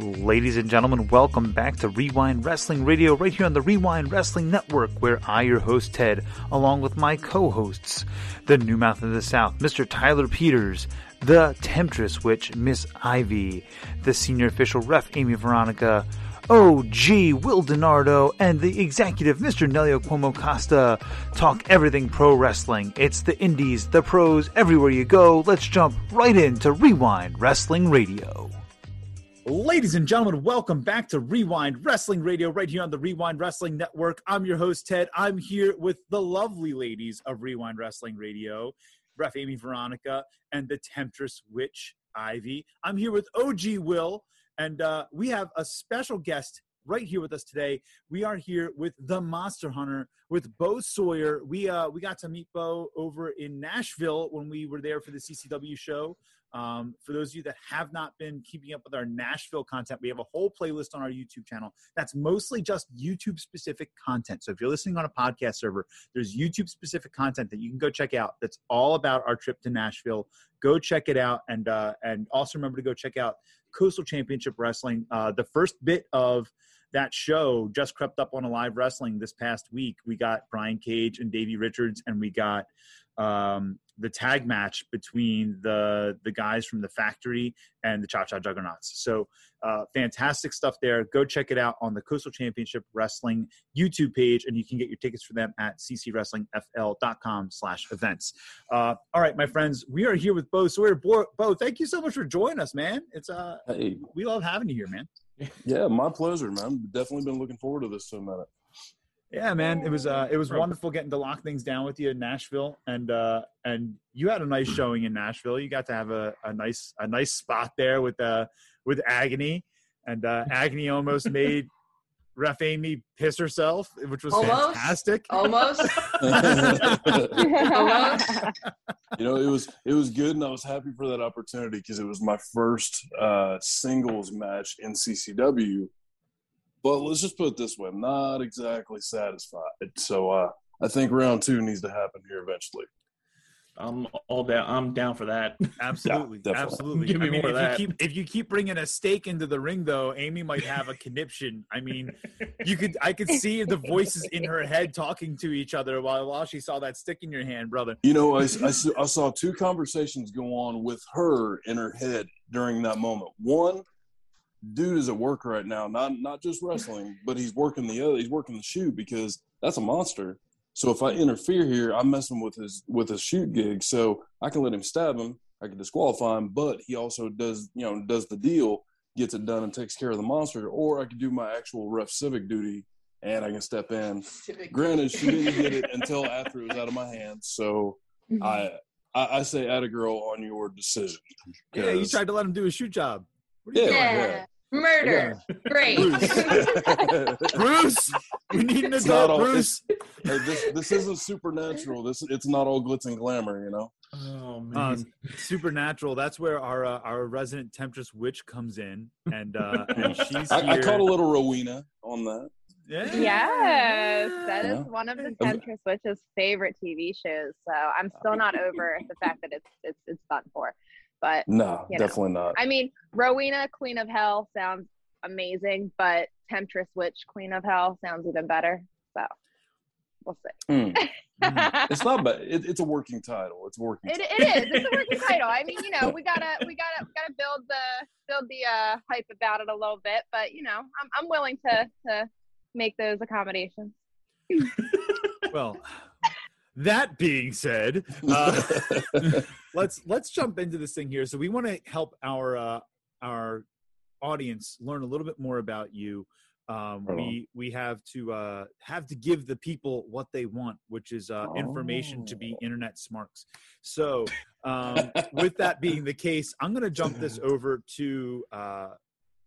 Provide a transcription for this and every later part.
Ladies and gentlemen, welcome back to Wre-Wind Wrestling Radio right here on the Wre-Wind Wrestling Network, where I, your host Ted, along with my co hosts, the New Mouth of the South, Mr. Tyler Peters, the Temptress Witch, Miss Ivy, the senior official ref, Amy Veronica, OG Will Donardo, and the executive Mr. Nelio Cuomo Costa talk everything pro wrestling. It's the indies, the pros, everywhere you go. Let's jump right into Wre-Wind Wrestling Radio. Ladies and gentlemen, welcome back to Wre-Wind Wrestling Radio right here on the Wre-Wind Wrestling Network. I'm your host, Ted. I'm here with the lovely ladies of Wre-Wind Wrestling Radio, Ref Amy Veronica and the Temptress Witch Ivy. I'm here with OG Will, and uh, we have a special guest right here with us today. We are here with the Monster Hunter, with Bo Sawyer. We uh, we got to meet Bo over in Nashville when we were there for the CCW show. Um, for those of you that have not been keeping up with our Nashville content, we have a whole playlist on our YouTube channel that's mostly just YouTube specific content. So if you're listening on a podcast server, there's YouTube specific content that you can go check out. That's all about our trip to Nashville. Go check it out, and uh, and also remember to go check out Coastal Championship Wrestling. Uh, the first bit of that show just crept up on a live wrestling this past week. We got Brian Cage and Davey Richards, and we got um, the tag match between the the guys from the factory and the Cha Cha Juggernauts. So uh, fantastic stuff there. Go check it out on the Coastal Championship Wrestling YouTube page, and you can get your tickets for them at ccwrestlingfl.com slash events. Uh, all right, my friends, we are here with Bo Sawyer. Bo, Bo, thank you so much for joining us, man. It's uh, hey. we love having you here, man. Yeah, my pleasure, man. Definitely been looking forward to this for a minute. Yeah, man, it was uh, it was wonderful getting to lock things down with you in Nashville, and uh, and you had a nice showing in Nashville. You got to have a, a nice a nice spot there with uh with Agony, and uh, Agony almost made Ref Amy piss herself, which was Almost. fantastic. Almost. you know, it was it was good, and I was happy for that opportunity because it was my first uh, singles match in CCW. But let's just put it this way: I'm not exactly satisfied. So uh, I think round two needs to happen here eventually. I'm all down. I'm down for that. Absolutely, Yeah, absolutely. Give me I mean, more if of that. You keep, if you keep bringing a stake into the ring, though, Amy might have a conniption. I mean, you could I could see the voices in her head talking to each other while while she saw that stick in your hand, brother. You know, I saw two conversations go on with her in her head during that moment. One, dude is at work right now, not not just wrestling, but he's working the other. He's working the shoot because that's a monster. So if I interfere here, I'm messing with his with his shoot gig. So I can let him stab him. I can disqualify him, but he also does you know does the deal, gets it done, and takes care of the monster. Or I can do my actual ref civic duty, and I can step in. Granted, she didn't get it until after it was out of my hands. So mm-hmm. I I, I say, "Atta girl on your decision." Yeah, you tried to let him do a shoot job. What are you Yeah, doing? yeah. Murder. Great. Bruce, we need an It's adult, all- Bruce. Hey, this this isn't supernatural. This it's not all glitz and glamour, you know. Oh Uh, man. supernatural. That's where our uh, our resident temptress witch comes in, and uh, and she's I, I caught a little Rowena on that. yeah. Yes, that is Yeah. one of the Temptress Witch's favorite TV shows. So I'm still not over the fact that it's it's it's done for. But No, You know. definitely not. I mean, Rowena, Queen of Hell, sounds amazing, but Temptress Witch, Queen of Hell, sounds even better. So we'll see. Hmm. Mm. It's not bad. It, it's a working title. It's working. It, title. it is. It's a working title. I mean, you know, we gotta we gotta we gotta build the build the uh, hype about it a little bit, but you know, I'm I'm willing to to make those accommodations. Well, that being said, uh, let's let's jump into this thing here. So we want to help our uh, our audience learn a little bit more about you. Um, we we have to uh, have to give the people what they want, which is uh, information to be Oh. internet smarks. So um, with that being the case, I'm going to jump this over to uh,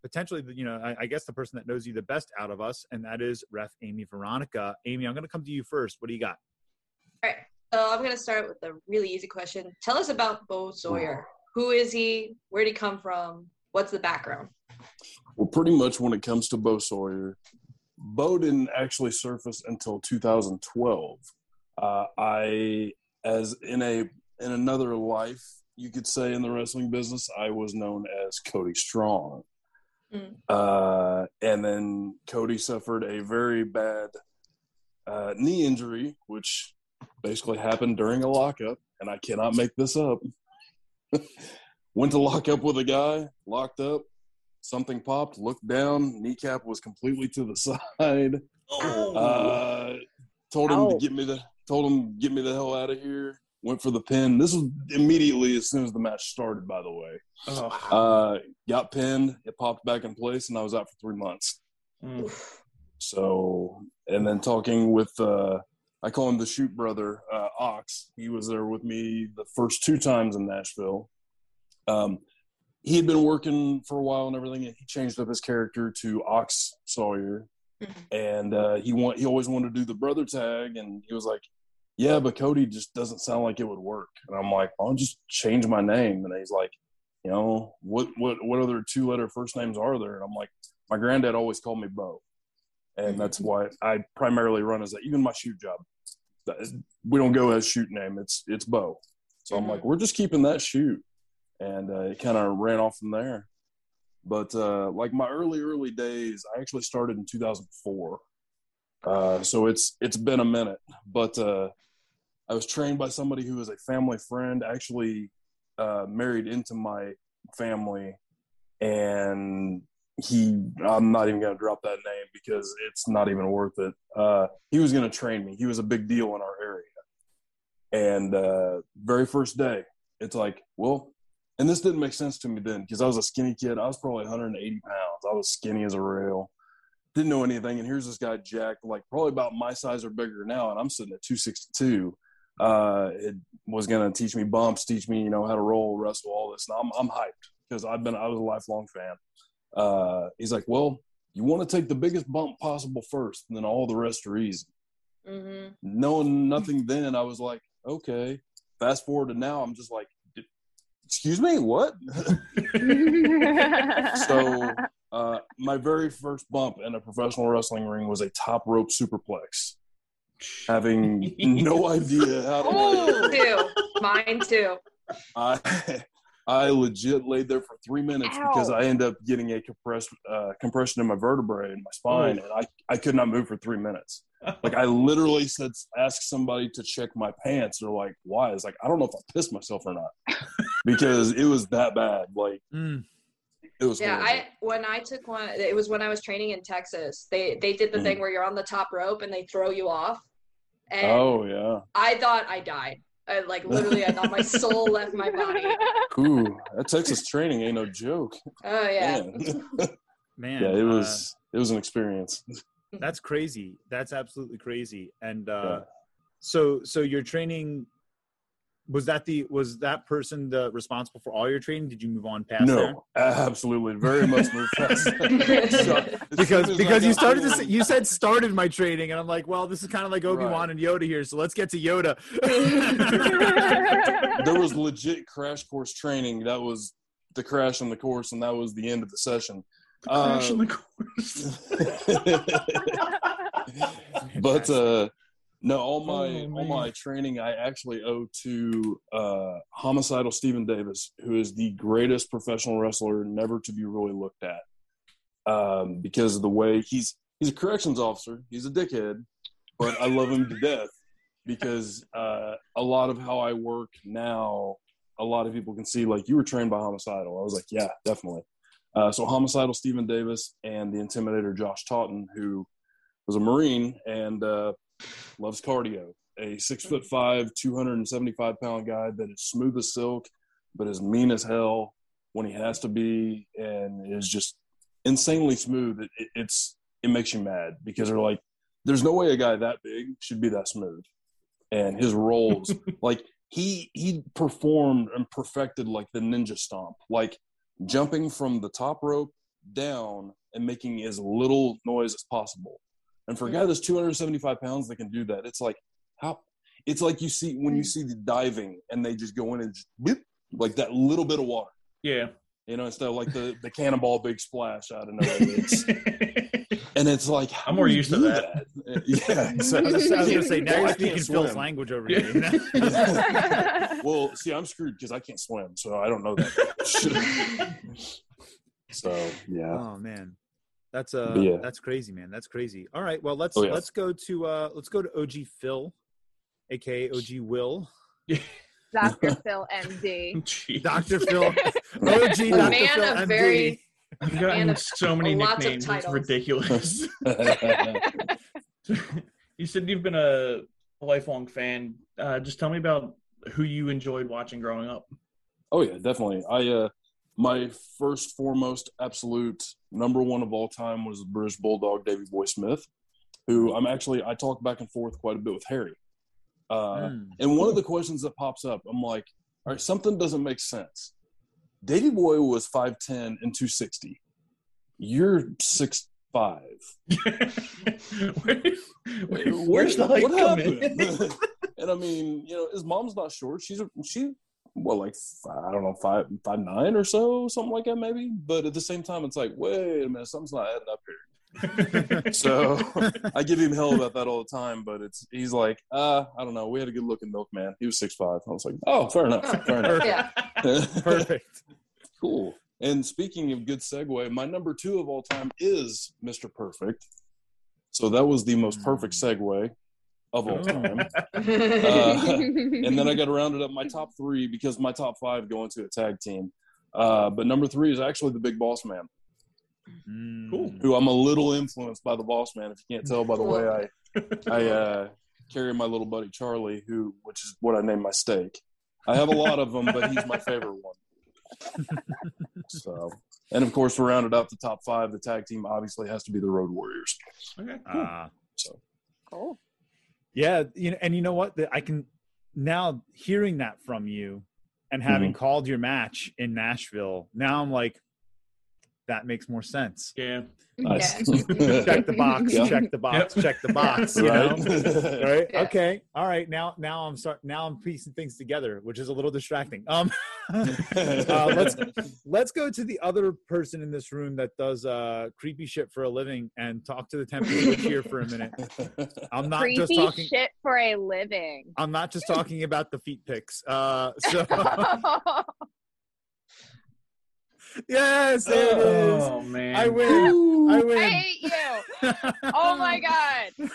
potentially, you know, I, I guess the person that knows you the best out of us, and that is Ref Amy Veronica. Amy, I'm going to come to you first. What do you got? All right. So I'm gonna start with a really easy question. Tell us about Bo Sawyer. Who is he? Where did he come from? What's the background? Well, pretty much when it comes to Bo Sawyer, Bo didn't actually surface until 2012. Uh, I, as in a in another life, you could say in the wrestling business, I was known as Cody Strong. Mm. Uh, and then Cody suffered a very bad uh, knee injury, which basically happened during a lockup, and I cannot make this up. Went to lock up with a guy, locked up, something popped, looked down, kneecap was completely to the side. Oh. Uh, told him to get me the told him get me the hell out of here. Went for the pin. This was immediately as soon as the match started. By the way, Oh. uh, got pinned. It popped back in place, and I was out for three months. Mm. So, and then talking with, uh, I call him the shoot brother, uh, Ox. He was there with me the first two times in Nashville. Um, he had been working for a while and everything, and he changed up his character to Ox Sawyer. Mhm. And uh, he want he always wanted to do the brother tag, and he was like, "Yeah, but Cody just doesn't sound like it would work." And I'm like, "I'll just change my name." And he's like, "You know, what what what other two letter first names are there?" And I'm like, "My granddad always called me Bo." and that's why I primarily run as that. Even my shoot job, we don't go as shoot name. It's it's Bo. So I'm Mhm. like, we're just keeping that shoot, and uh, it kind of ran off from there. But uh, like my early early days, I actually started in 2004. Uh, so it's it's been a minute, but uh, I was trained by somebody who is a family friend, actually uh, married into my family, and he i'm not even going to drop that name because it's not even worth it. Uh, he was going to train me. He was a big deal in our area. And uh, very first day it's like well and this didn't make sense to me then because i was a skinny kid. I was probably 180 pounds. I was skinny as a rail. Didn't know anything. And here's this guy jack like probably about my size or bigger now and i'm sitting at 262 uh, it was going to teach me bumps teach me you know how to roll wrestle all this. And i'm, I'm hyped because i've been i was a lifelong fan uh, he's like, well, you want to take the biggest bump possible first, and then all the rest are easy. hmm Knowing nothing then, I was like, okay. Fast forward to now, I'm just like, excuse me, what? so uh, my very first bump in a professional wrestling ring was a top rope superplex. Having no idea how to Oh, too. Mine too. I I legit laid there for three minutes because I ended up getting a compressed uh, compression in my vertebrae in my spine, and I, I could not move for three minutes. Like I literally said, ask somebody to check my pants. They're like, "Why?" It's like I don't know if I pissed myself or not because it was that bad. Like Mm. it was. Yeah, horrible. I when I took one, it was when I was training in Texas. They they did the Mhm. thing where you're on the top rope and they throw you off, and Oh yeah. I thought I died. I, like literally, I thought my soul left my body. Ooh, that Texas training ain't no joke. Oh yeah. Man. Man, yeah, it uh, was. it was an experience. that's crazy. That's absolutely crazy. And uh, Yeah. so, so your training was that the was that person the responsible for all your training? Did you move on past there? No, absolutely, very much moved fast. So, Because because you started to pulled- say, you said started my training, and I'm like, well, this is kind of like Obi Wan Right. and Yoda here, so let's get to Yoda. there was legit crash course training. That was the crash on the course, and that was the end of the session. Crash Uh, on the course. but uh, no, all my Oh, all my training I actually owe to uh, homicidal Stephen Davis, who is the greatest professional wrestler never to be really looked at, um, because of the way he's he's a corrections officer. He's a dickhead, but I love him to death because uh, a lot of how I work now, a lot of people can see like you were trained by homicidal. I was like, yeah, definitely. Uh, so homicidal Stephen Davis and the intimidator Josh Totten, who was a Marine and uh, loves cardio. A six foot five, 275 pound guy that is smooth as silk, but is mean as hell when he has to be, and is just insanely smooth. It, it, it's it makes you mad because they're like, there's no way a guy that big should be that smooth, and his rolls like he he performed and perfected like the ninja stomp, like jumping from the top rope down and making as little noise as possible. And for a guy that's 275 pounds that can do that, it's like how it's like you see when you mm. see the diving and they just go in and just boop, like that little bit of water, yeah. you know, instead of like the the cannonball big splash out of nowhere. It's, and it's like how I'm more you used to do that. yeah, I was, I was gonna say now Well, you're speaking can't Phil's language over Yeah. here. you know? Well, see, I'm screwed because I can't swim, so I don't know that. So yeah, Oh man, that's uh, yeah. that's crazy, man. That's crazy. All right, well let's Oh, yeah. let's go to uh, let's go to OG Phil, aka OG Will, Dr. Phil MD. Doctor Phil, OG Doctor man Phil, of MD. very- I've Man gotten of so many nicknames. It's ridiculous. you said you've been a lifelong fan. Uh, just tell me about who you enjoyed watching growing up. Oh yeah, definitely. I uh my first foremost absolute number one of all time was the British Bulldog Davy Boy Smith, who I'm actually I talk back and forth quite a bit with Harry. Uh Mm. and one of the questions that pops up, I'm like, all right, something doesn't make sense. Davy Boy was 5'10 and 260. You're six five. Where- where- where's the height what coming? happened? and I mean, you know, his mom's not short. She's a, she well, like I don't know, five five nine or so, something like that, maybe. But at the same time, it's like, wait a minute, something's not adding up here. So I give him hell about that all the time. But it's he's like, uh, I don't know. We had a good looking milkman. He was six five. I was like, oh, fair enough, fair enough. Yeah. Perfect. cool. And speaking of good segue, my number two of all time is Mr. Perfect. So that was the most perfect segue of all time. Uh, and then I got to round it up my top three because my top five go into a tag team. Uh, but number three is actually the Big Boss Man, Mm. Cool. who I'm a little influenced by the Boss Man. If you can't tell by the way I I uh, carry my little buddy Charlie, who which is what I named my stake. I have a lot of them, but he's my favorite one. so, and of course, to round it up, the top five, the tag team obviously has to be the Road Warriors. okay, cool. Ah. So, cool. Yeah, you know, and you know what? I can now hearing that from you and having mm-hmm. called your match in Nashville. Now I'm like, that makes more sense. yeah. nice. Check the box. Yeah. Check the box. Yep. Check the box. You Right. know. Right. Yeah. Okay. All right. Now, now I'm start. Now I'm piecing things together, which is a little distracting. Um, uh, let's let's go to the other person in this room that does uh creepy shit for a living and talk to the temperature here for a minute. I'm not Creepy just talking. shit for a living. I'm not just talking about the feet pics. Uh, so yes, there it is. Oh man. I win. I I win. hate you. Oh my god.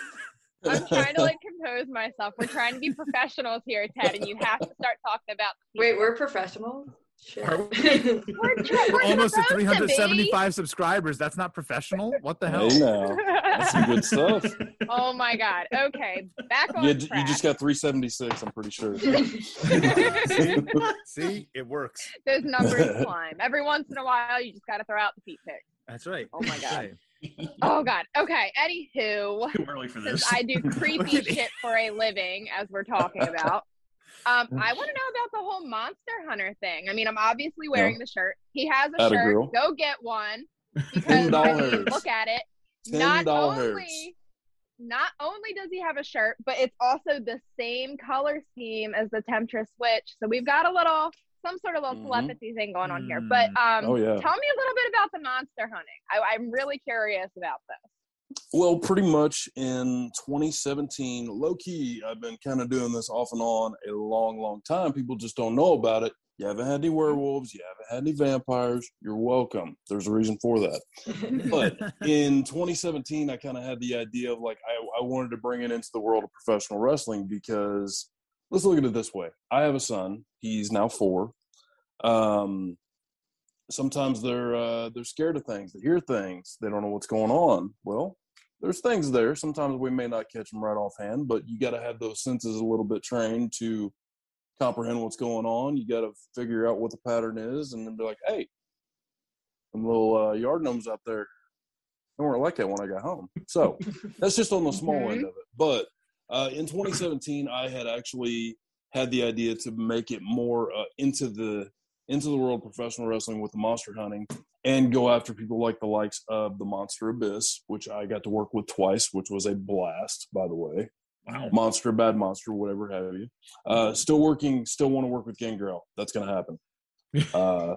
I'm trying to like compose myself. We're trying to be professionals here, Ted, and you have to start talking about. Wait, we're professional. Shit. Are We're, we're Almost at supposed to be. 375 subscribers. That's not professional. What the hell? hey now, that's some good stuff. oh my god. Okay, back on You, track. you just got 376, I'm pretty sure. See? See, it works. Those numbers climb. Every once in a while, you just got to throw out the feet pic. That's right. Oh my God. Oh god. Okay. Anywho, Too early for since this. I do creepy shit for a living, as we're talking about, um, I want to know about the whole Monster Hunter thing. I mean, I'm obviously wearing the shirt. He has a Atta shirt. girl. Go get one because I mean, look at it. Ten Not only, not only does he have a shirt, but it's also the same color scheme as the Temptress Witch. So we've got a little, some sort of little Mhm. telepathy thing going on here. But um, Oh yeah. tell me a little bit about the monster hunting. I, I'm really curious about this. Well, pretty much in 2017, low key, I've been kind of doing this off and on a long, long time. People just don't know about it. You haven't had any werewolves, you haven't had any vampires. You're welcome. There's a reason for that. But in 2017, I kind of had the idea of like, I, I wanted to bring it into the world of professional wrestling because let's look at it this way. I have a son, he's now four. Um, sometimes they're uh, they're scared of things. They hear things. They don't know what's going on. Well, there's things there. Sometimes we may not catch them right offhand, but you got to have those senses a little bit trained to comprehend what's going on. You got to figure out what the pattern is, and then be like, "Hey, some little uh, yard gnomes out there." They weren't like that when I got home. So that's just on the small end of it. But uh, in 2017, I had actually had the idea to make it more uh, into the into the world of professional wrestling with the monster hunting and go after people like the likes of the Monster Abyss, which I got to work with twice, which was a blast, by the way. Wow. Monster, bad monster, whatever have you. Uh, still working, still want to work with Gangrel. That's going to happen. Uh,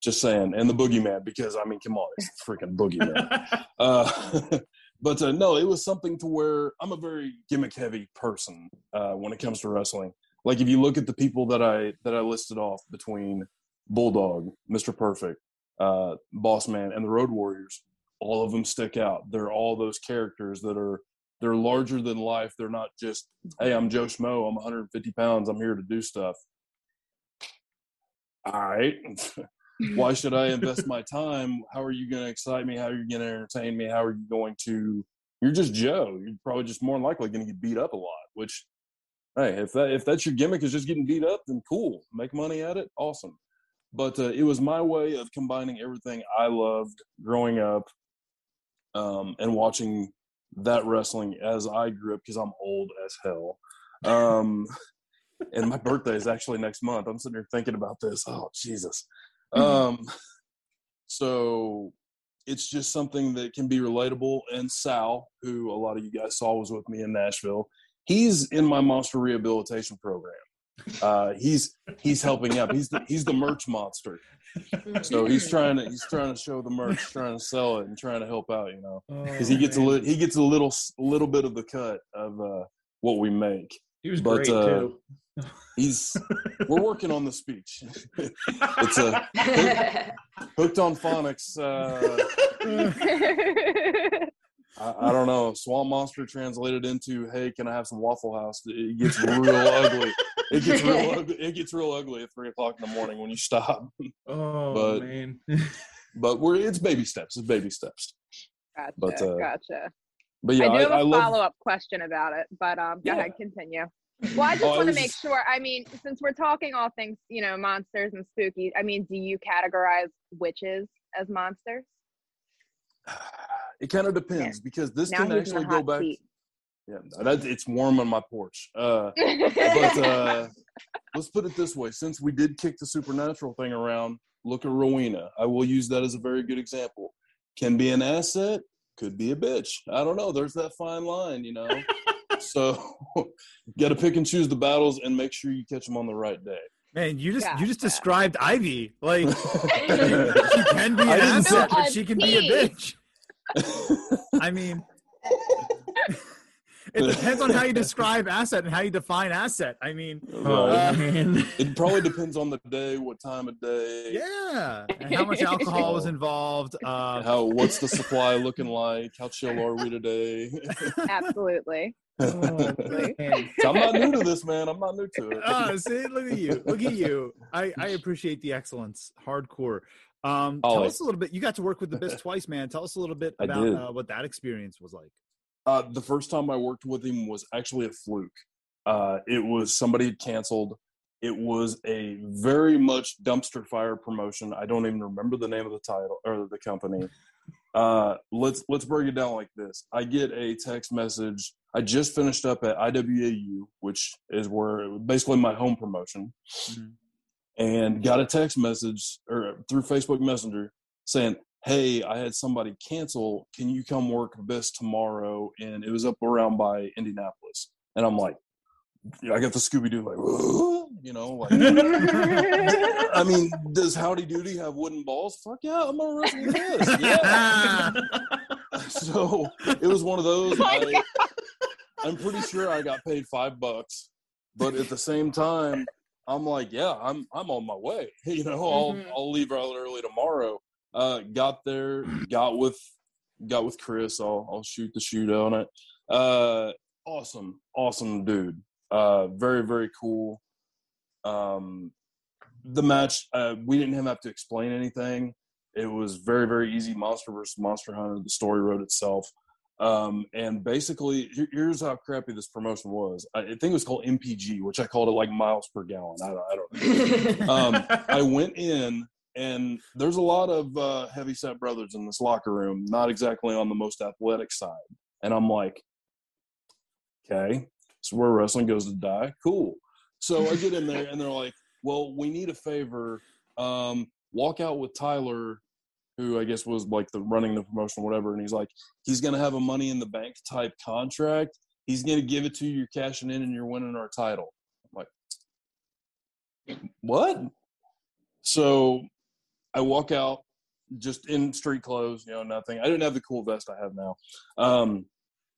just saying. And the Boogeyman, because I mean, come on, it's freaking Boogeyman. Uh, but uh, no, it was something to where I'm a very gimmick heavy person uh, when it comes to wrestling. Like if you look at the people that I that I listed off between Bulldog, Mr. Perfect, uh, Boss Man, and the Road Warriors. All of them stick out. They're all those characters that are they're larger than life. They're not just, hey, I'm Joe Schmo. I'm 150 pounds. I'm here to do stuff. All right. Why should I invest my time? How are you going to excite me? How are you going to entertain me? How are you going to? You're just Joe. You're probably just more likely going to get beat up a lot. Which, hey, if that if that's your gimmick is just getting beat up, then cool. Make money at it. Awesome. But uh, it was my way of combining everything I loved growing up um, and watching that wrestling as I grew up because I'm old as hell. Um, and my birthday is actually next month. I'm sitting here thinking about this. Oh, Jesus. Um, so it's just something that can be relatable. And Sal, who a lot of you guys saw was with me in Nashville, he's in my monster rehabilitation program. Uh, he's he's helping out. He's the he's the merch monster. So he's trying to he's trying to show the merch, trying to sell it, and trying to help out. You know, because he gets a little he gets a little little bit of the cut of uh, what we make. He was But, great uh, too. He's we're working on the speech. it's a hooked on phonics. Uh, I, I don't know. Swamp monster translated into "Hey, can I have some Waffle House?" It gets real ugly. It gets real ugly. It gets real ugly at three o'clock in the morning when you stop. oh but- man. But we're it's baby steps. It's baby steps. gotcha, But, uh, gotcha. But yeah, I do I, have a I love. follow up question about it, but um, go Yeah. ahead, continue. Well, I just Oh, want to make sure. I mean, since we're talking all things, you know, monsters and spooky. I mean, do you categorize witches as monsters? It kind of depends because this now can actually go back. seat. Yeah, that, it's warm on my porch. Uh, but uh, let's put it this way: since we did kick the supernatural thing around, look at Rowena. I will use that as a very good example. Can be an asset, could be a bitch. I don't know. There's that fine line, you know. so, got to pick and choose the battles and make sure you catch them on the right day. Man, you just you just Gotcha. described Ivy like she can be an asset, but she can be a bitch. I mean, it depends on how you describe asset and how you define asset. I mean, Oh Uh, man. It probably depends on the day, what time of day, yeah, and how much alcohol was involved. Uh, how what's the supply looking like, how chill are we today? Absolutely. Oh, man. I'm not new to this, man. I'm not new to it. uh, see, look at you, look at you. I, I appreciate the excellence, hardcore. Um, tell us a little bit. You got to work with Abyss twice, man. Tell us a little bit about uh, what that experience was like. Uh, the first time I worked with him was actually a fluke. Uh, it was somebody had canceled. It was a very much dumpster fire promotion. I don't even remember the name of the title or the company. Uh, let's let's break it down like this. I get a text message. I just finished up at IWAU, which is where basically my home promotion, Mhm. and got a text message or through Facebook Messenger saying, "Hey, I had somebody cancel. Can you come work this tomorrow?" And it was up around by Indianapolis, and I'm like, I got the Scooby Doo like, "Whoa," you know, like. I mean, does Howdy Doody have wooden balls? Fuck yeah, I'm gonna wrestle with this. Yeah. so it was one of those. I, I'm pretty sure I got paid five bucks, but at the same time, I'm like, yeah, I'm I'm on my way. You know, I'll Mhm. I'll leave out early tomorrow. Uh, got there, got with got with Chris. I'll I'll shoot the shoot on it. Uh, awesome, awesome dude. Uh, very very cool. Um, the match, uh, we didn't have to explain anything. It was very, very easy. Monster versus Monster Hunter. The story wrote itself. Um, and basically, here's how crappy this promotion was. I I think it was called MPG, which I called it like miles per gallon. I don't, I don't know. Um, I went in, and there's a lot of uh, heavy set brothers in this locker room, not exactly on the most athletic side. And I'm like, okay, so where wrestling goes to die. Cool. So I get in there, and they're like, well, we need a favor. Um, walk out with Tyler, who I guess was like the running the promotion, whatever. And he's like, he's gonna have a money in the bank type contract. He's gonna give it to you, you're cashing in, and you're winning our title. I'm like, what? So I walk out just in street clothes, you know, nothing. I didn't have the cool vest I have now. Um,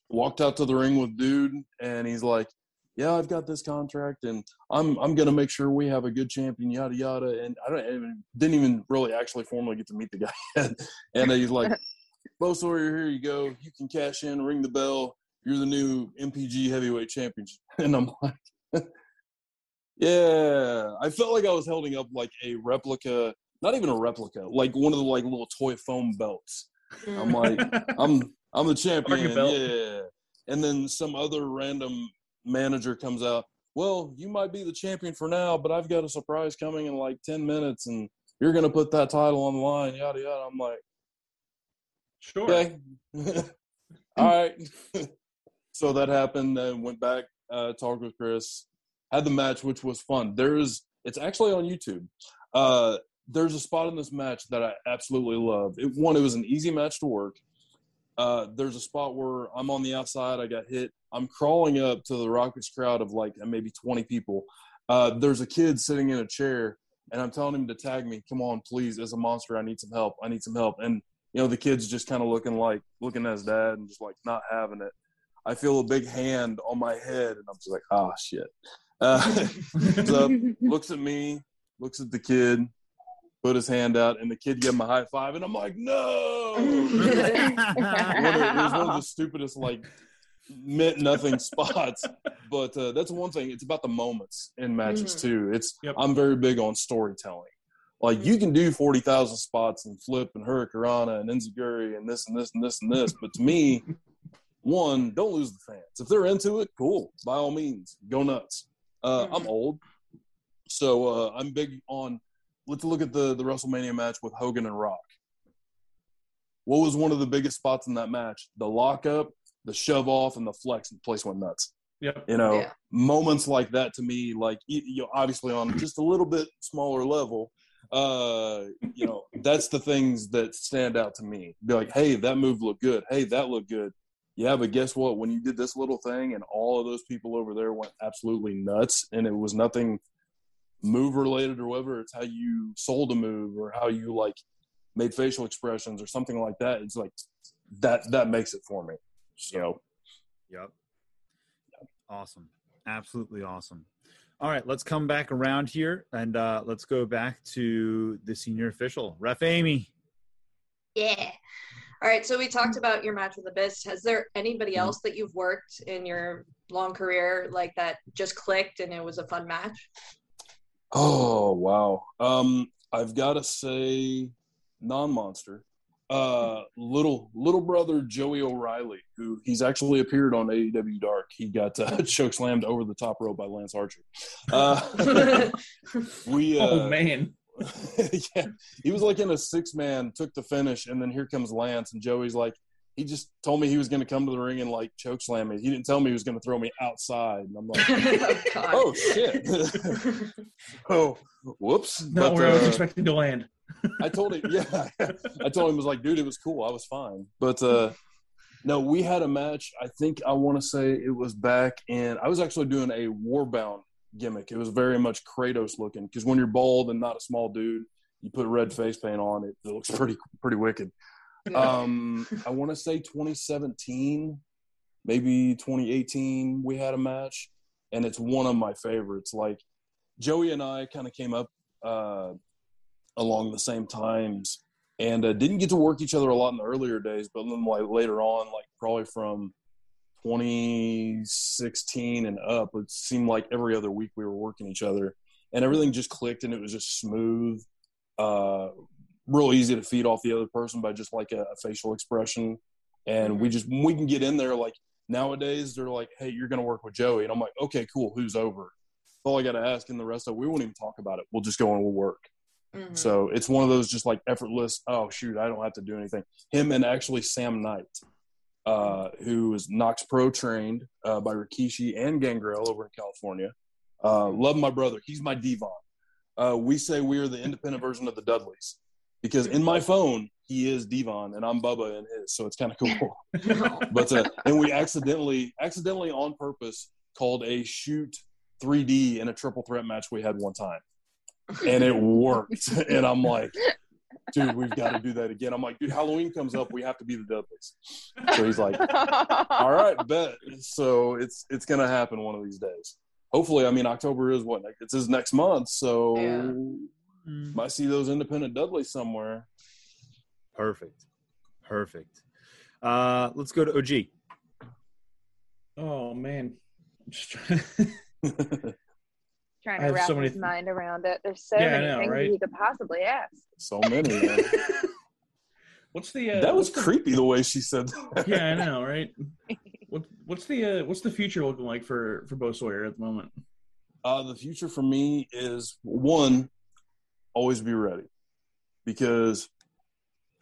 walked out to the ring with dude, and he's like, yeah, I've got this contract, and I'm I'm gonna make sure we have a good champion, yada yada. And I don't even, didn't even really actually formally get to meet the guy, yet. and he's like, Bo Sawyer, here you go. You can cash in, ring the bell. You're the new MPG heavyweight champion. And I'm like, yeah. I felt like I was holding up like a replica, not even a replica, like one of the like little toy foam belts. I'm like, I'm I'm the champion. Yeah. And then some other random manager comes out. Well, you might be the champion for now, but I've got a surprise coming in like ten minutes, and you're gonna put that title on the line. Yada yada. I'm like, Sure. okay, all right. so that happened. And went back, uh, talked with Chris, had the match, which was fun. There's, it's actually on YouTube. Uh, there's a spot in this match that I absolutely love. It, one, it was an easy match to work. Uh, there's a spot where I'm on the outside. I got hit. I'm crawling up to the Rockets crowd of like maybe 20 people. Uh, there's a kid sitting in a chair, and I'm telling him to tag me. Come on, please. As a monster, I need some help. I need some help. And you know, the kid's just kind of looking like looking at his dad and just like not having it. I feel a big hand on my head, and I'm just like, ah, shit. Uh, so looks at me, looks at the kid, put his hand out, and the kid gave him a high five, and I'm like, no. it was one of the stupidest like meant nothing spots, but uh, that's one thing. It's about the moments in matches Mhm. too. It's Yep. I'm very big on storytelling. Like you can do forty thousand spots and flip and hurricanrana and enziguri and this and this and this and this, but to me, one, don't lose the fans. If they're into it, cool. By all means, go nuts. Uh, I'm Mhm. old, so uh, I'm big on. Let's look at the the WrestleMania match with Hogan and Rock. What was one of the biggest spots in that match? The lockup, the shove off, and the flex, and the place went nuts. Yep. You know, Yeah. moments like that to me, like you know, obviously on just a little bit smaller level, uh, you know, that's the things that stand out to me. Be like, hey, that move looked good. Hey, that looked good. Yeah, but guess what? When you did this little thing, and all of those people over there went absolutely nuts, and it was nothing move related or whatever. It's how you sold a move or how you like made facial expressions or something like that. It's like that that makes it for me. You know, Yep. Awesome. Absolutely awesome. All right, let's come back around here and uh, let's go back to the senior official, Ref Amy. Yeah. All right. So we talked about your match with Abyss. Has there anybody Mhm. else that you've worked in your long career like that just clicked and it was a fun match? Oh wow. Um, I've got to say, non-monster, uh, little little brother Joey O'Reilly, who he's actually appeared on AEW Dark. He got uh, choke slammed over the top rope by Lance Archer. Uh, we uh, oh man. yeah, he was like in a six man, took the finish, and then here comes Lance, and Joey's like, he just told me he was going to come to the ring and like choke slam me. He didn't tell me he was going to throw me outside, and I'm like, oh, oh shit, oh whoops. Not But, where I was uh, expecting to land. I told him, yeah, I told him, I was like, dude, it was cool. I was fine. But uh, no, we had a match. I think I want to say it was back in, I was actually doing a Warbound gimmick. It was very much Kratos looking because when you're bald and not a small dude, you put red face paint on it. It looks pretty, pretty wicked. Um, I want to say 2017, maybe 2018, we had a match, and it's one of my favorites. Like Joey and I kind of came up uh, along the same times, and uh, didn't get to work each other a lot in the earlier days, but then like later on, like probably from 2016 and up, it seemed like every other week we were working each other, and everything just clicked, and it was just smooth. Uh, real easy to feed off the other person by just like a, a facial expression. And we just we can get in there like nowadays they're like, hey, you're gonna work with Joey, and I'm like, okay, cool, who's over? All I got to ask, and the rest of it, we won't even talk about it. We'll just go and we'll work. Mhm. So it's one of those just like effortless. Oh shoot, I don't have to do anything. Him and actually Sam Knight, uh, who is Knokx Pro trained uh, by Rikishi and Gangrel over in California. Uh, love my brother. He's my Devon. Uh, we say we are the independent version of the Dudleys because in my phone he is Devon and I'm Bubba in his, so it's kind of cool. but uh, and we accidentally, accidentally on purpose, called a shoot 3D in a triple threat match we had one time, and it worked. and I'm like, dude, we've got to do that again. I'm like, dude, Halloween comes up, we have to be the Dudleys. So he's like, all right, bet. So it's it's gonna happen one of these days. Hopefully, I mean October is what it's his next month, so Yeah. Mm, might see those independent Dudleys somewhere. Perfect. Perfect. Uh, let's go to OG. Oh man, I'm just trying. Trying to wrap so many his th- mind around it. There's so Yeah, many know, things right? you could possibly ask. so many. What's the uh, that was the- creepy the way she said that. Yeah, I know, right? What what's the uh, what's the future looking like for for Bo Sawyer at the moment? Uh, the future for me is one, always be ready, because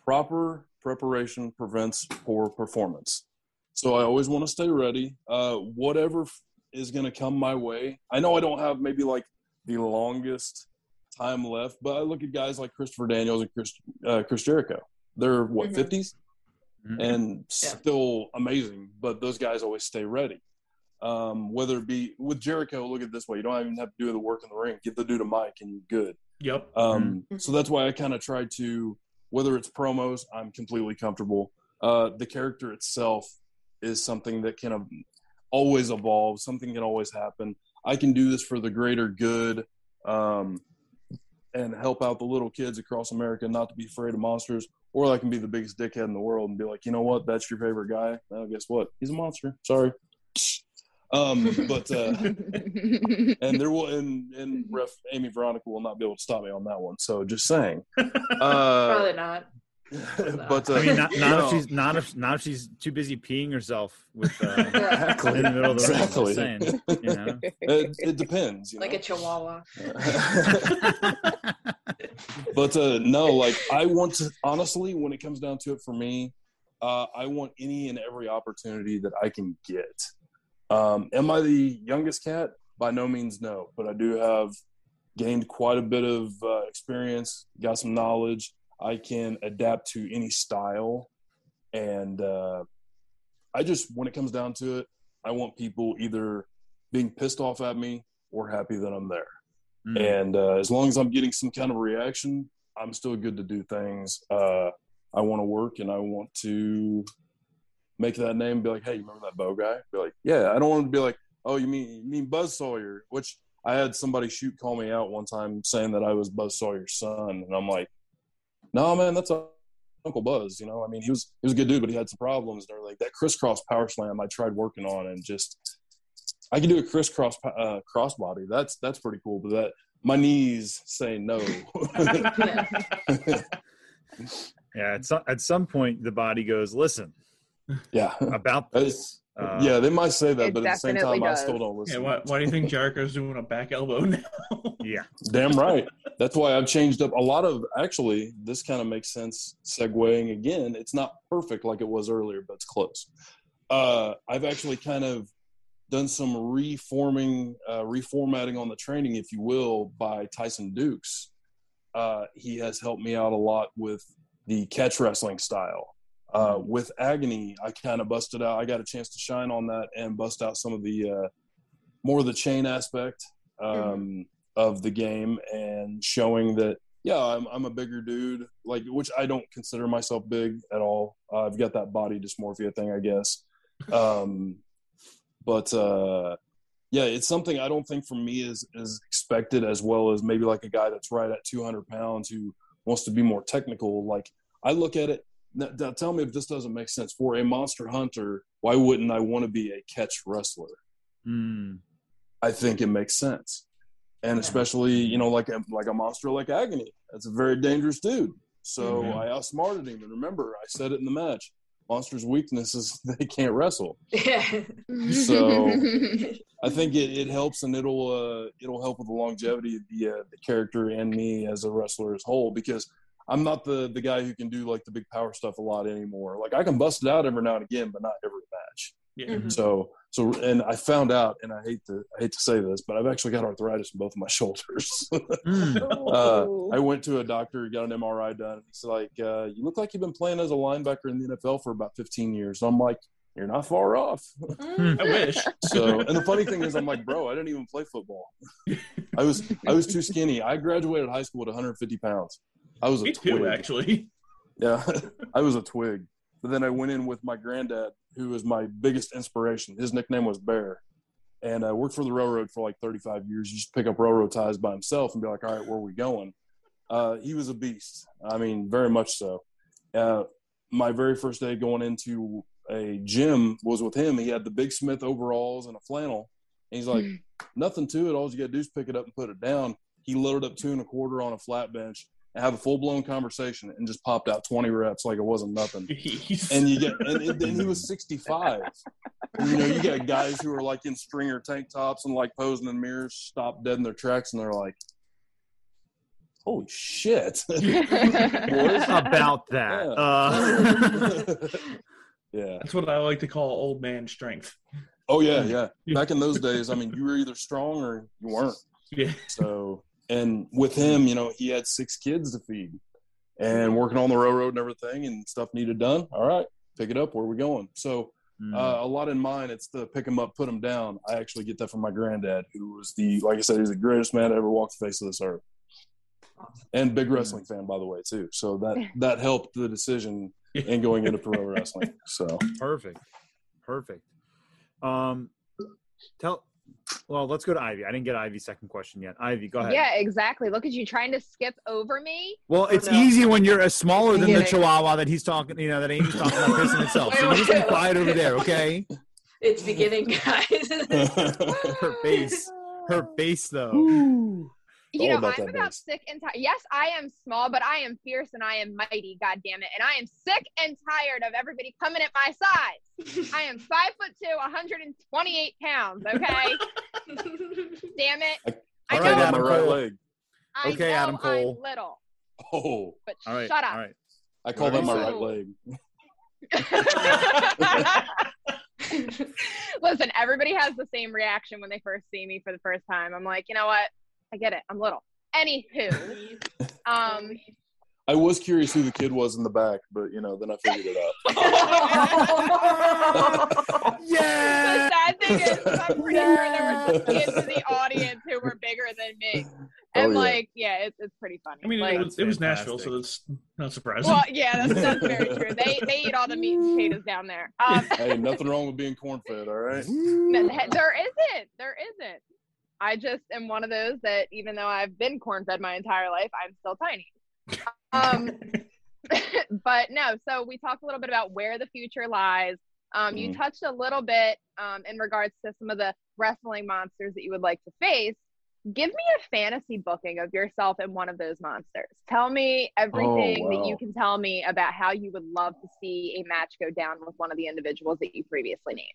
proper preparation prevents poor performance. So I always want to stay ready. Uh, whatever is going to come my way. I know I don't have maybe like the longest time left, but I look at guys like Christopher Daniels and Chris, uh, Chris Jericho. They're what Mhm. 50s Mhm. and still amazing. But those guys always stay ready. Um, whether it be with Jericho, look at it this way: you don't even have to do the work in the ring. Give the dude a mic, and you're good. Yep. Um, Mhm. So that's why I kind of try to, whether it's promos, I'm completely comfortable. Uh, the character itself is something that can always evolve. Something can always happen. I can do this for the greater good, um, and help out the little kids across America not to be afraid of monsters. Or I can be the biggest dickhead in the world and be like, you know what? That's your favorite guy. Well, guess what? He's a monster. Sorry. Um, but uh, and there will and and ref Amy Veronica will not be able to stop me on that one. So just saying. Uh, Probably not. but uh, I mean, not, not no. if she's not if not if she's too busy peeing herself with uh, exactly in the middle of the exactly. Just saying, you know. It, it depends, you know. Like a chihuahua. but uh, no, like I want to honestly, when it comes down to it, for me, uh, I want any and every opportunity that I can get. Um, am I the youngest cat? By no means, no. But I do have gained quite a bit of uh, experience, got some knowledge. I can adapt to any style, and uh, I just, when it comes down to it, I want people either being pissed off at me or happy that I'm there. Mm. And uh, as long as I'm getting some kind of reaction, I'm still good to do things. Uh, I want to work and I want to make that name. and Be like, hey, you remember that Bo guy? Be like, yeah. I don't want to be like, oh, you mean you mean Buzz Sawyer? Which I had somebody shoot call me out one time saying that I was Buzz Sawyer's son, and I'm like, no, man, that's a Uncle Buzz. You know, I mean, he was he was a good dude, but he had some problems. And they're like that crisscross power slam I tried working on, and just I can do a crisscross uh, crossbody. That's that's pretty cool. But that my knees say no. Yeah, at some at some point the body goes, listen yeah, about this. Uh, yeah, they might say that, but at the same definitely time, I does. still don't yeah. Why, why do you think Jericho's doing a back elbow now? yeah. Damn right. That's why I've changed up a lot of. Actually, this kind of makes sense. Segueing again, it's not perfect like it was earlier, but it's close. Uh, I've actually kind of done some reforming, uh, reformatting on the training, if you will, by Tyson Dukes. Uh, he has helped me out a lot with the catch wrestling style. Uh, with agony, I kind of busted out. I got a chance to shine on that and bust out some of the uh, more of the chain aspect um, of the game and showing that yeah, I'm I'm a bigger dude, like which I don't consider myself big at all. Uh, I've got that body dysmorphia thing, I guess. Um, but uh, yeah, it's something I don't think for me is is expected as well as maybe like a guy that's right at 200 pounds who wants to be more technical. Like I look at it. Now, now tell me if this doesn't make sense. For a monster hunter, why wouldn't I want to be a catch wrestler? Mm. I think it makes sense. And especially, you know, like a, like a monster like Agony. That's a very dangerous dude. So Mhm. I outsmarted him. And remember, I said it in the match. Monster's weakness is they can't wrestle. Yeah. So- I think it, it helps and it'll uh, it'll help with the longevity of the uh, the character and me as a wrestler as whole because I'm not the the guy who can do like the big power stuff a lot anymore. Like I can bust it out every now and again, but not every match. yeah. Mhm. So so and I found out, and I hate to I hate to say this, but I've actually got arthritis in both of my shoulders. Mm. uh, I went to a doctor, got an MRI done. and He's like, uh, "You look like you've been playing as a linebacker in the NFL for about 15 years." And I'm like, "You're not far off." Mm. I wish. So, and the funny thing is, I'm like, "Bro, I didn't even play football. I was I was too skinny. I graduated high school at 150 pounds. I was a Me twig. too, actually. Yeah, I was a twig. But then I went in with my granddad, who was my biggest inspiration. His nickname was Bear. And I worked for the railroad for like 35 years. He used to pick up railroad ties by himself and be like, all right, where are we going? Uh, he was a beast. I mean, very much so. Uh, my very first day going into a gym was with him. He had the Big Smith overalls and a flannel. And he's like, nothing to it. All you got to do is pick it up and put it down. He loaded up two and a quarter on a flat bench and have a full blown conversation and just popped out 20 reps like it wasn't nothing. He's- And you get, and, and then he was 65. And, you know, you got guys who are like in stringer tank tops and like posing in mirrors, stop dead in their tracks, and they're like, holy shit. What is about that. Yeah. Uh, yeah. That's what I like to call old man strength. Oh, yeah, yeah. Back in those days, I mean, you were either strong or you weren't. Yeah. So, and with him, you know, he had six kids to feed and working on the railroad and everything and stuff needed done. All right, pick it up. Where are we going? So, mm. uh, a lot in mine, it's the pick him up, put him down. I actually get that from my granddad, who was the, like I said, he's the greatest man to ever walk the face of this earth. And big wrestling fan, by the way, too. So that that helped the decision in going into pro wrestling. So Perfect. Perfect. Um, tell. Well, let's go to Ivy. I didn't get Ivy's second question yet. Ivy, go ahead. Yeah, exactly. Look at you trying to skip over me. Well, it's no. easy when you're as smaller than the Chihuahua that he's talking. You know that Amy's talking about pissing itself. So you Wait, just be quiet over there, okay? It's beginning, guys. Her face. Her face, though. You know, about I'm that about base. sick and tired. Yes, I am small, but I am fierce and I am mighty. God damn it! And I am sick and tired of everybody coming at my size. I am five foot two, 128 pounds. Okay, damn it! I All I right, know, got my Adam right Cole. leg. I Okay, Adam Cole. I'm little, Oh, but All right. shut up. All right. I call that my right leg. Listen, everybody has the same reaction when they first see me for the first time. I'm like, you know what? I get it. I'm little. Anywho, um, I was curious who the kid was in the back, but you know, then I figured it out. yeah. the Yeah. sad thing is, I'm pretty sure there were some kids in the audience who were bigger than me, and Oh, yeah. like, yeah, it's it's pretty funny. I mean, like, it was, it was Nashville, so that's not surprising. well, yeah, that's, that's very true. They they eat all the meat and potatoes down there. Um, Hey, nothing wrong with being corn fed, all right? No, there isn't. There isn't. I just am one of those that even though I've been corn fed my entire life, I'm still tiny. Um, but no, so we talked a little bit about where the future lies. Um, you Mhm. touched a little bit um, in regards to some of the wrestling monsters that you would like to face. Give me a fantasy booking of yourself and one of those monsters. Tell me everything that you can tell me about how you would love to see a match go down with one of the individuals that you previously named.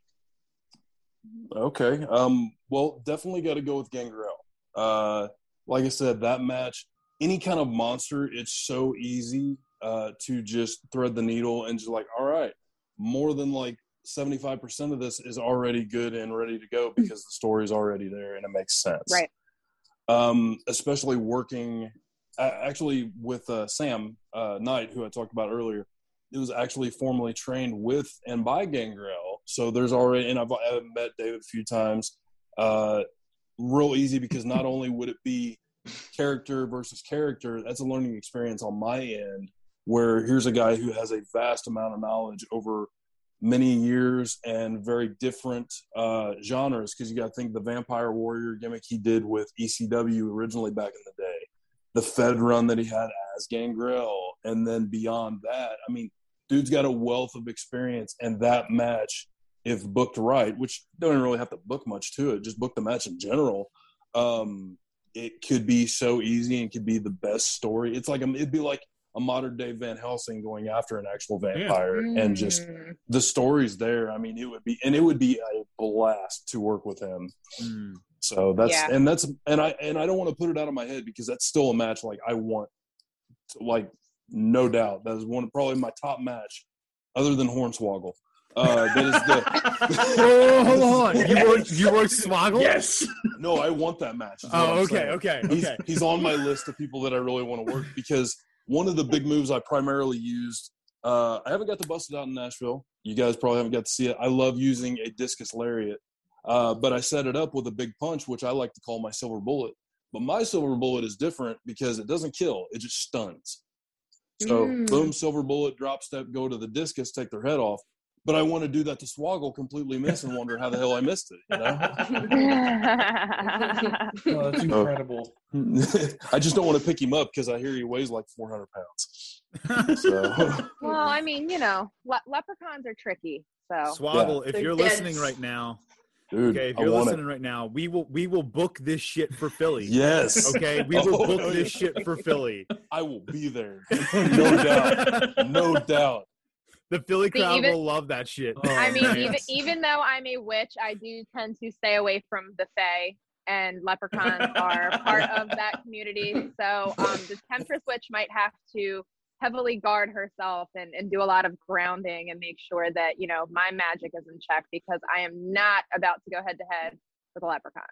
Okay. Um, well, definitely got to go with Gangrel. Uh, like I said, that match, any kind of monster, it's so easy uh, to just thread the needle and just like, all right, more than like 75% of this is already good and ready to go because the story's already there and it makes sense. Right. Um, especially working a- actually with uh, Sam uh, Knight, who I talked about earlier. It was actually formally trained with and by Gangrel. So there's already, and I've, I've met David a few times. Uh, real easy because not only would it be character versus character, that's a learning experience on my end. Where here's a guy who has a vast amount of knowledge over many years and very different uh, genres. Because you got to think the Vampire Warrior gimmick he did with ECW originally back in the day, the Fed run that he had as Gangrel, and then beyond that, I mean, dude's got a wealth of experience, and that match, if booked right, which don't even really have to book much to it, just book the match in general. Um, it could be so easy and could be the best story. It's like a, it'd be like a modern day Van Helsing going after an actual vampire, and just Mm. the story's there. I mean, it would be, and it would be a blast to work with him. Mm. So that's Yeah. and that's and I and I don't want to put it out of my head because that's still a match like I want, to, like no doubt that is one probably my top match, other than Hornswoggle. Uh, that is the Oh, hold on. You worked, you worked Swoggle? yes. no. I want that match. Oh, I'm okay, okay, He's, okay. he's on my list of people that I really want to work because one of the big moves I primarily used. Uh, I haven't got to bust it out in Nashville. You guys probably haven't got to see it. I love using a discus lariat, uh, but I set it up with a big punch, which I like to call my silver bullet. But my silver bullet is different because it doesn't kill; it just stuns. So Mm. boom, silver bullet, drop step, go to the discus, take their head off. But I want to do that to Swoggle, completely miss, and wonder how the hell I missed it. You know? Oh, that's oh. incredible. I just don't want to pick him up because I hear he weighs like 400 pounds. So well, I mean, you know, le- leprechauns are tricky. So Swoggle, if They're you're dense. listening right now, dude, okay, if you're want listening right now, we will we will book this shit for Philly. Yes, Okay, we will Oh, book no, this yeah. shit for Philly. I will be there. no doubt. No doubt. The Philly See, crowd even- will love that shit. Oh, I mean, man. even even though I'm a witch, I do tend to stay away from the fae, and leprechauns are part of that community. So um, the temptress witch might have to heavily guard herself and, and do a lot of grounding and make sure that you know my magic is in check because I am not about to go head to head with a leprechaun.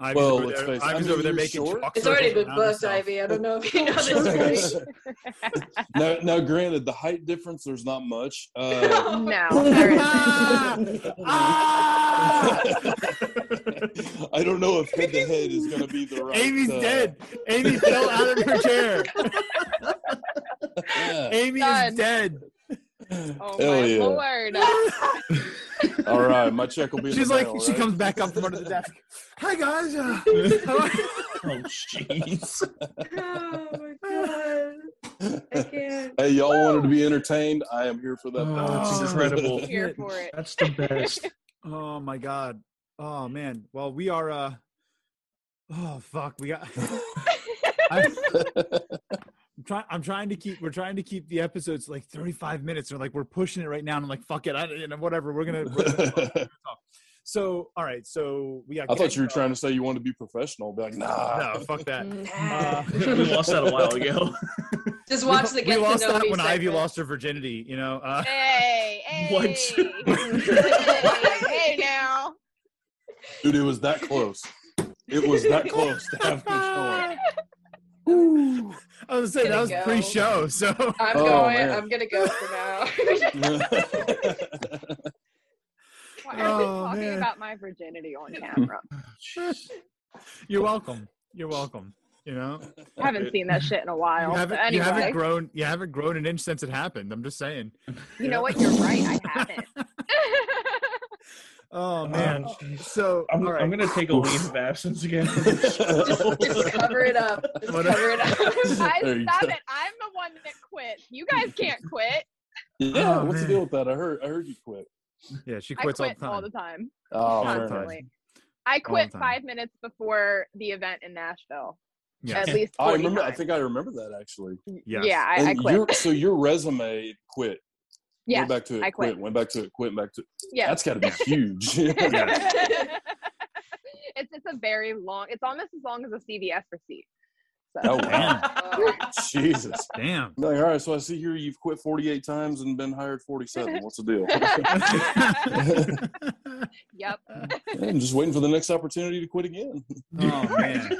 Ivy's Well, over let's there, face it, I Ivy's mean, over there you're making short. chalk It's already circles been around booked, herself. Ivy. I don't know if you know this. already. now, now, granted, the height difference, there's not much. Uh, No, there isn't. Ah! I don't know if head to head is going to be the right. Amy's uh, dead. Amy fell out of her chair. yeah. Amy Done. is dead. Oh Hell my yeah. lord! All right, my check will be. in She's the like, mail, she right? comes back up from under the desk. Hi guys. Uh, how are you?" Oh, jeez. oh my god. I can't. Hey, y'all wanted to be entertained. I am here for that. Oh, that's incredible. Here for it. That's the best. oh my god. Oh man. Well, we are. uh Oh fuck. We got. I'm, I'm trying. I'm trying to keep. We're trying to keep the episodes like 35 minutes. Or like we're pushing it right now. And I'm like, fuck it. I, you know, whatever. We're gonna. We're gonna talk. So, all right. So we got. I thought you were trying to say you wanted to be professional. Be like, nah. No, fuck that. Nah. we lost that a while ago. Just watch the we, get we lost to know that me when Ivy lost her virginity. You know. Uh, Hey, hey, What? hey, hey now. Dude, it was that close. It was that close to have control. I was gonna say that was go. pre-show, so I'm Oh, going. man. I'm gonna go for now. Why are we Oh, talking man. about my virginity on camera? you're welcome. You're welcome. You know, I haven't seen that shit in a while. you haven't, anyway, you haven't grown. You haven't grown an inch since it happened. I'm just saying. you know what? You're right. I haven't. Oh uh, man. jeez. so I'm, all right. I'm gonna take a leave of absence again. just, just cover it up. Just cover it up. Guys, There you stop go. it. I'm the one that quit. You guys can't quit. yeah, Oh, what's the deal with that? I heard. I heard you quit. yeah, she I quits quit all the time. Oh, time. Oh, fair enough. Constantly. I quit five minutes before the event in Nashville. Yes. At least I 40 remember. I think I remember that actually. Yes. Yeah, I, I quit. your so your resume quit. Yes, went back to it. I quit. Went back to it. Quit back to it. Yeah. That's got to be huge. it's it's a very long. It's almost as long as a CVS receipt. So. oh wow, Oh, Jesus. Damn. Like, all right, so I see here you've quit 48 times and been hired 47. What's the deal? Yep. I'm just waiting for the next opportunity to quit again. oh man.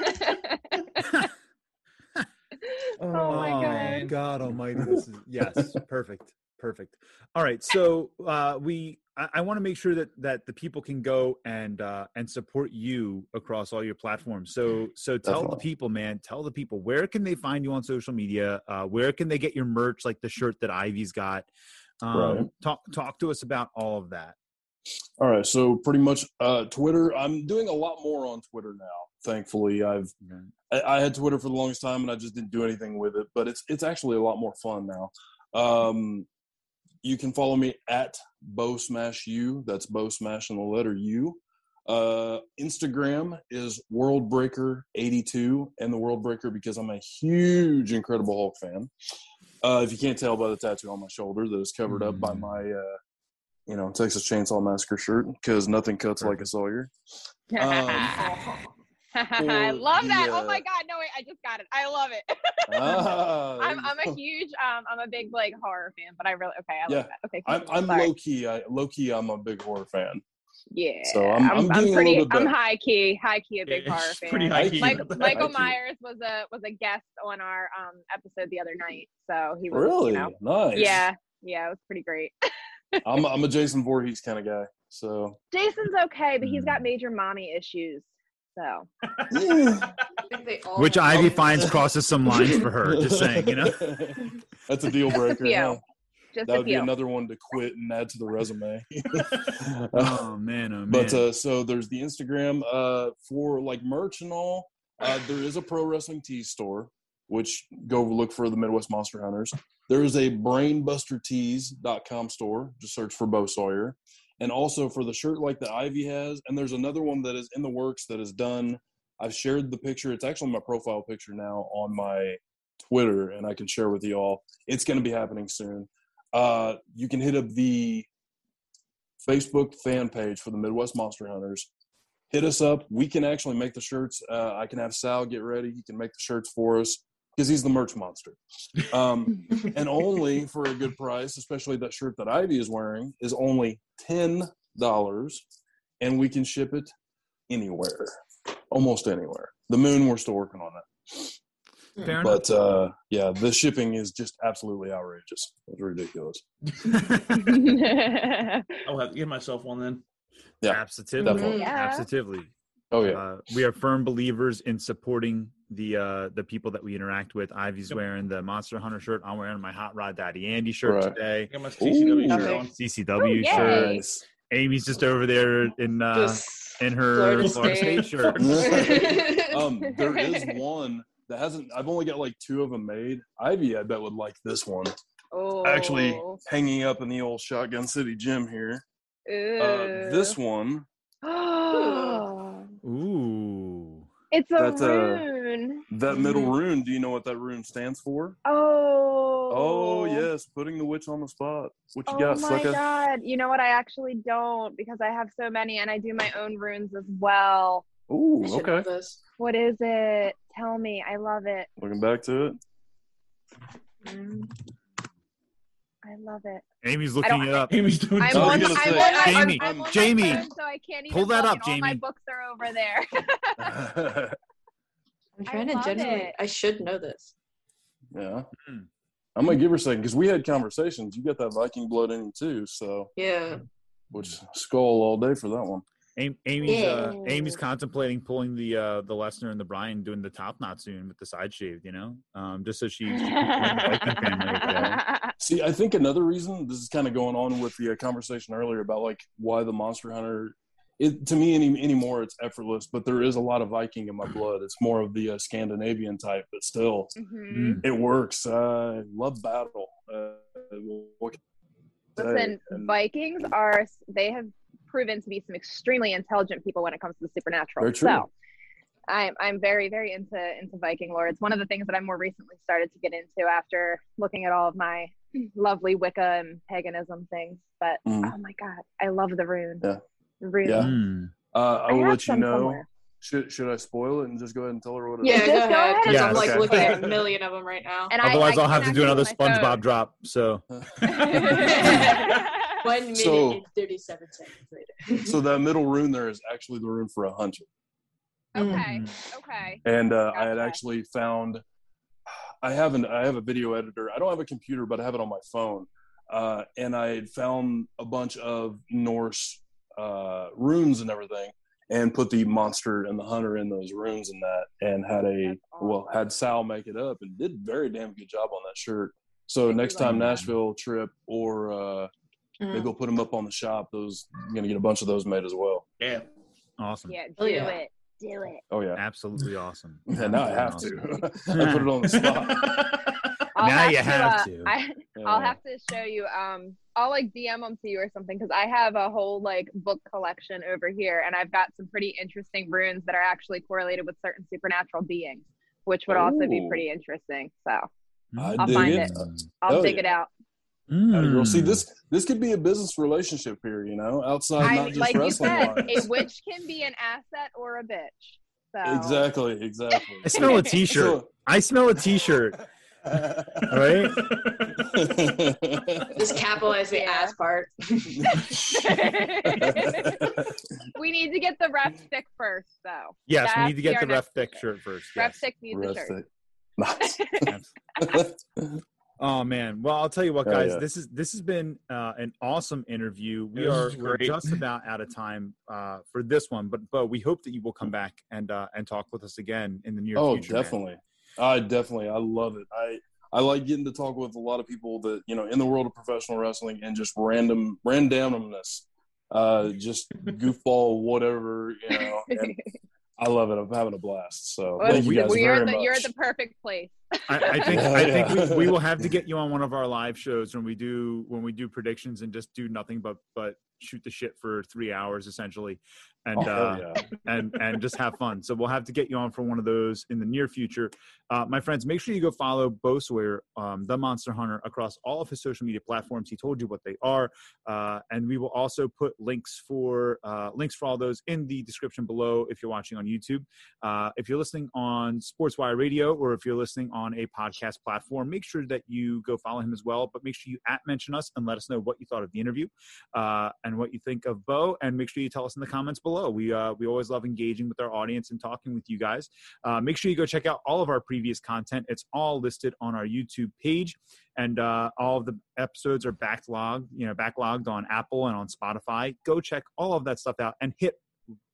Oh my Oh, God. God Almighty! This is yes, perfect, perfect. All right, so uh, we I, I want to make sure that that the people can go and uh, and support you across all your platforms. So so tell the people, man, tell the people where can they find you on social media? Uh, where can they get your merch, like the shirt that Ivy's got? Um, Right. Talk talk to us about all of that. All right, so pretty much uh, Twitter. I'm doing a lot more on Twitter now. Thankfully, I've I, I had Twitter for the longest time and I just didn't do anything with it, but it's it's actually a lot more fun now. Um, you can follow me at Bo Smash U. That's Bo Smash and the letter U. Uh, Instagram is World Breaker 82 and the World Breaker because I'm a huge Incredible Hulk fan. Uh, if you can't tell by the tattoo on my shoulder that is covered up by Mm. my, uh, you know, Texas Chainsaw Massacre shirt because nothing cuts like a Sawyer. I or love that. oh my god, no wait, I just got it. I love it. There I'm I'm a huge um I'm a big like horror fan, but I really okay, I Yeah. love that. Okay. I'm, cool. I'm Sorry. low key. I low key. I'm a big horror fan. Yeah. So I'm- I'm getting a pretty little bit I'm high key, high key a big Yeah, horror fan. pretty high High key. key. Mike, High Michael key. Myers was a was a guest on our um episode the other night, so he was Really you know nice. yeah yeah it was pretty great. I'm I'm a Jason Voorhees kind of guy. So Jason's okay, but he's got Mm. major mommy issues, So Yeah. I think they all Which Ivy finds crosses some lines for her. Just saying, you know. That's a deal breaker. few. just That a would be another one to quit and add to the resume. Oh man, oh man. But uh, so there's the Instagram uh, for like merch and all. Uh, there is a pro wrestling tee store, which go look for the Midwest Monster Hunters. There is a brainbustertees.com store. Just search for Bo Sawyer. And also for the shirt like that Ivy has. And there's another one that is in the works that is done. I've shared the picture. It's actually my profile picture now on my Twitter, and I can share with you all. It's going to be happening soon. Uh, you can hit up the Facebook fan page for the Midwest Monster Hunters. Hit us up. We can actually make the shirts. Uh, I can have Sal get ready. He can make the shirts for us because he's the merch monster. Um, and only for a good price, especially that shirt that Ivy is wearing, is only ten dollars, and we can ship it anywhere, almost anywhere. The moon, we're still working on that, Fair but uh, yeah, the shipping is just absolutely outrageous. It's ridiculous. I'll have to give myself one then. Yeah, Absolutely. Yeah. Absolutely. Oh yeah, Uh, we are firm believers in supporting the uh, the people that we interact with. Ivy's Yep. wearing the Monster Hunter shirt. I'm wearing my Hot Rod Daddy Andy shirt Right. I today. got my CCW Ooh. shirt Okay. on. CCW Oh, shirt. Amy's just over there in uh, Just in her Florida Florida State, State. shirt. um, there is one that hasn't. I've only got like two of them made. Ivy, I bet would like this one. oh, Actually, hanging up in the old Shotgun City gym here. Uh, this one, Ooh. it's a That's a- rune. that middle rune. Do you know what that rune stands for? Oh. Oh yes, putting the witch on the spot. What you Oh got, my sucker? god! You know what? I actually don't because I have so many, and I do my own runes as well. Ooh, I should know okay. this. What is it? Tell me. I love it. Looking back to it. Mm. I love it. Amy's looking it up. Amy's doing I'm on. I'm say- I'm, Jamie, I'm Jamie, phone, so I can't even pull that up, Jamie. All my books are over there. I'm I trying to love genuinely. it. I should know this. yeah. Hmm. I'm gonna give her a second because we had conversations. You got that Viking blood in you too, so Yeah. which skull all day for that one. Am- Amy's uh, Amy's contemplating pulling the uh, the Lesnar and the Bryan doing the top knot soon with the side shaved, you know, um, just so she, she can join the Viking family. again. See, I think another reason this is kind of going on with the uh, conversation earlier about like why the Monster Hunter. It to me any anymore it's effortless, but there is a lot of Viking in my blood. It's more of the uh, Scandinavian type, but still Mhm. Mm. it works. I love battle. Uh, what can Listen, Vikings are they have proven to be some extremely intelligent people when it comes to the supernatural. Very true. So I'm I'm very, very into into Viking lore. It's one of the things that I more recently started to get into after looking at all of my lovely Wicca and paganism things. But Mhm. oh my god, I love the rune. Yeah. Rune. Yeah. Mm. Uh, I will have let you know. somewhere. Should should I spoil it and just go ahead and tell her what it is? Yeah, Just go go ahead. ahead. Because I'm like Okay. looking at a million of them right now. And I- Otherwise, I I'll have to do another SpongeBob phone. drop. So One minute So- and 37 seconds later. So that middle rune there is actually the rune for a hunter. okay. Okay. and uh, I had actually found I have an I have a video editor. I don't have a computer, but I have it on my phone. Uh, and I had found a bunch of Norse uh, runes and everything, and put the monster and the hunter in those runes and that, and had a That's well had Sal make it up and did very damn good job on that shirt. So I do next like time that. Nashville trip or uh, Mm. maybe we'll put them up on the shop. Those I'm gonna get a bunch of those made as well. Yeah. awesome. Yeah. Do Oh, yeah. it. Do it. Oh yeah, Absolutely awesing. and now I have Absolutely to. awesome. I put it on the spot. I'll Now you have uh, to. I, I'll Yeah. have to show you. Um, I'll like DM them to you or something because I have a whole like book collection over here, and I've got some pretty interesting runes that are actually correlated with certain supernatural beings, which would also be pretty interesting. So I I'll find it. it. I'll Hell dig yeah. it out. Atta girl. See Mm. this this could be a business relationship here, you know, outside I, not just like you wrestling said, lines. a witch can be an asset or a bitch. So Exactly, exactly. I smell a T-shirt. I smell a T-shirt. Right? Just capitalize the Yeah. ass part. we need to get the ref stick first, though. Yes, we need to get the ref stick shirt. shirt first. Ref Yes. stick needs a Rest shirt. it. Nice. Yes. Oh man! Well, I'll tell you what, Hell guys. yeah. This is this has been uh, an awesome interview. We are we're just about out of time uh, for this one, but but we hope that you will come back and uh, and talk with us again in the near oh, future. man. definitely. I definitely. I love it. I I like getting to talk with a lot of people that you know in the world of professional wrestling and just random randomness, uh, just goofball whatever you know. And I love it. I'm having a blast. So Well, thank you we- guys we very are the, much. you're at the perfect place. I, I think Yeah, I think we, we will have to get you on one of our live shows when we do when we do predictions and just do nothing but but shoot the shit for three hours essentially, and Oh, uh, yeah. and and just have fun. So we'll have to get you on for one of those in the near future. Uh, my friends, make sure you go follow Bo Sawyer, um, the Monster Hunter, across all of his social media platforms. He told you what they are, uh, and we will also put links for uh, links for all those in the description below if you're watching on YouTube. Uh, if you're listening on Sportswire Radio or if you're listening on a podcast platform, make sure that you go follow him as well. But make sure you at mention us and let us know what you thought of the interview uh, and what you think of Bo. And make sure you tell us in the comments below. We uh, we always love engaging with our audience and talking with you guys. Uh, make sure you go check out all of our previous content. It's all listed on our YouTube page, and uh, all of the episodes are backlogged, you know, backlogged on Apple and on Spotify. Go check all of that stuff out and hit.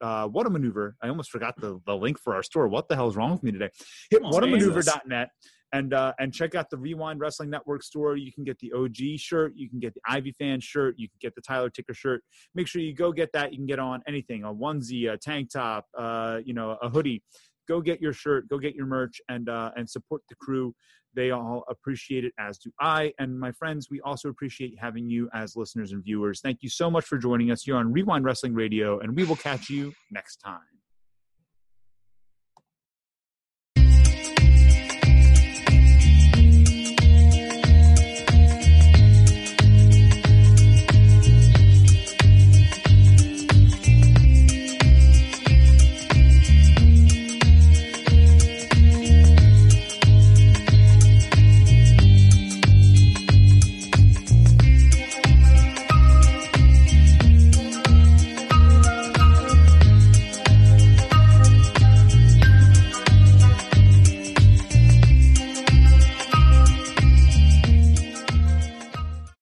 Uh, what a maneuver! I almost forgot the, the link for our store. What the hell is wrong with me today? Hit man. whatamaneuver.net and uh, and check out the Wre-Wind Wrestling Network store. You can get the OG shirt, you can get the Ivy Fan shirt, you can get the Tyler Ticker shirt. Make sure you go get that. You can get on anything: a onesie, a tank top, uh, you know, a hoodie. Go get your shirt, go get your merch, and uh, and support the crew. They all appreciate it, as do I. And my friends, we also appreciate having you as listeners and viewers. Thank you so much for joining us here on Wre-Wind Wrestling Radio, and we will catch you next time.